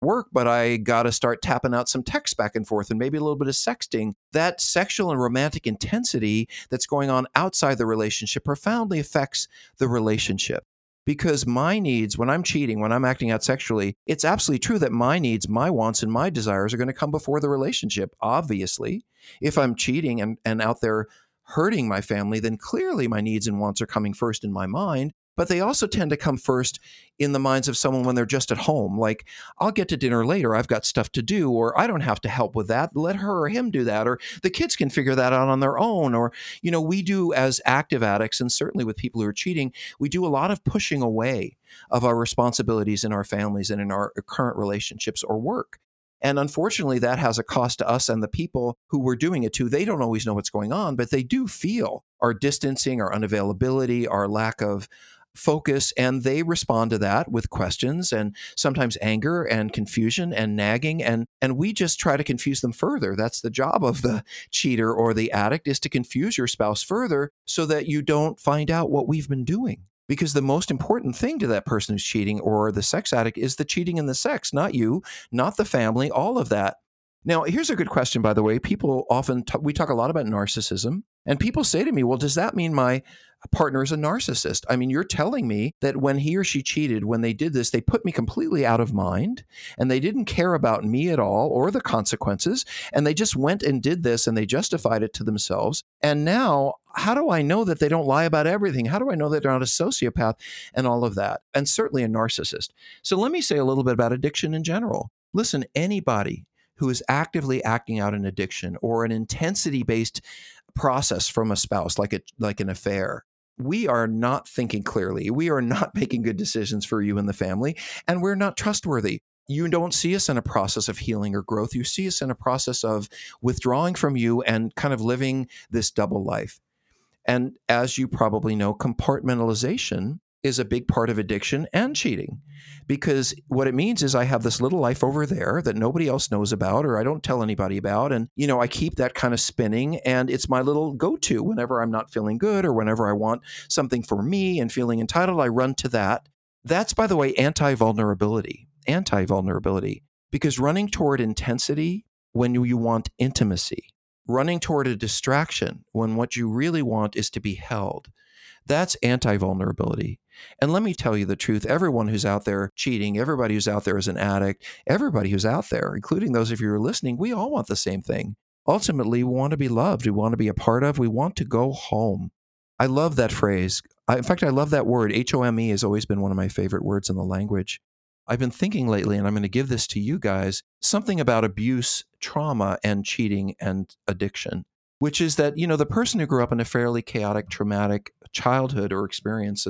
work, but I got to start tapping out some text back and forth and maybe a little bit of sexting. That sexual and romantic intensity that's going on outside the relationship profoundly affects the relationship. Because my needs, when I'm cheating, when I'm acting out sexually, it's absolutely true that my needs, my wants, and my desires are going to come before the relationship. Obviously, if I'm cheating and, and out there hurting my family, then clearly my needs and wants are coming first in my mind but they also tend to come first in the minds of someone when they're just at home. Like, I'll get to dinner later. I've got stuff to do, or I don't have to help with that. Let her or him do that, or the kids can figure that out on their own. Or, you know, we do as active addicts, and certainly with people who are cheating, we do a lot of pushing away of our responsibilities in our families and in our current relationships or work. And unfortunately, that has a cost to us and the people who we're doing it to. They don't always know what's going on, but they do feel our distancing, our unavailability, our lack of focus and they respond to that with questions and sometimes anger and confusion and nagging and and we just try to confuse them further. That's the job of the cheater or the addict is to confuse your spouse further so that you don't find out what we've been doing. Because the most important thing to that person who's cheating or the sex addict is the cheating and the sex not you not the family all of that. Now, here's a good question, by the way. People often talk, we talk a lot about narcissism, and people say to me, "Well, does that mean my partner is a narcissist?" I mean, you're telling me that when he or she cheated, when they did this, they put me completely out of mind, and they didn't care about me at all or the consequences, and they just went and did this, and they justified it to themselves. And now, how do I know that they don't lie about everything? How do I know that they're not a sociopath and all of that, and certainly a narcissist? So let me say a little bit about addiction in general. Listen, anybody who is actively acting out an addiction or an intensity based process from a spouse like a like an affair we are not thinking clearly. We are not making good decisions for you and the family and we're not trustworthy. You don't see us in a process of healing or growth. You see us in a process of withdrawing from you and kind of living this double life. And as you probably know compartmentalization is a big part of addiction and cheating. Because what it means is I have this little life over there that nobody else knows about or I don't tell anybody about. And you know I keep that kind of spinning and it's my little go-to whenever I'm not feeling good or whenever I want something for me and feeling entitled I run to that. That's by the way anti-vulnerability anti-vulnerability. Because running toward intensity when you want intimacy running toward a distraction when what you really want is to be held that's anti vulnerability. And let me tell you the truth everyone who's out there cheating, everybody who's out there is an addict, everybody who's out there, including those of you who are listening, we all want the same thing. Ultimately, we want to be loved, we want to be a part of, we want to go home. I love that phrase. I, in fact, I love that word. H O M E has always been one of my favorite words in the language. I've been thinking lately, and I'm going to give this to you guys something about abuse, trauma, and cheating and addiction which is that you know the person who grew up in a fairly chaotic traumatic childhood or experience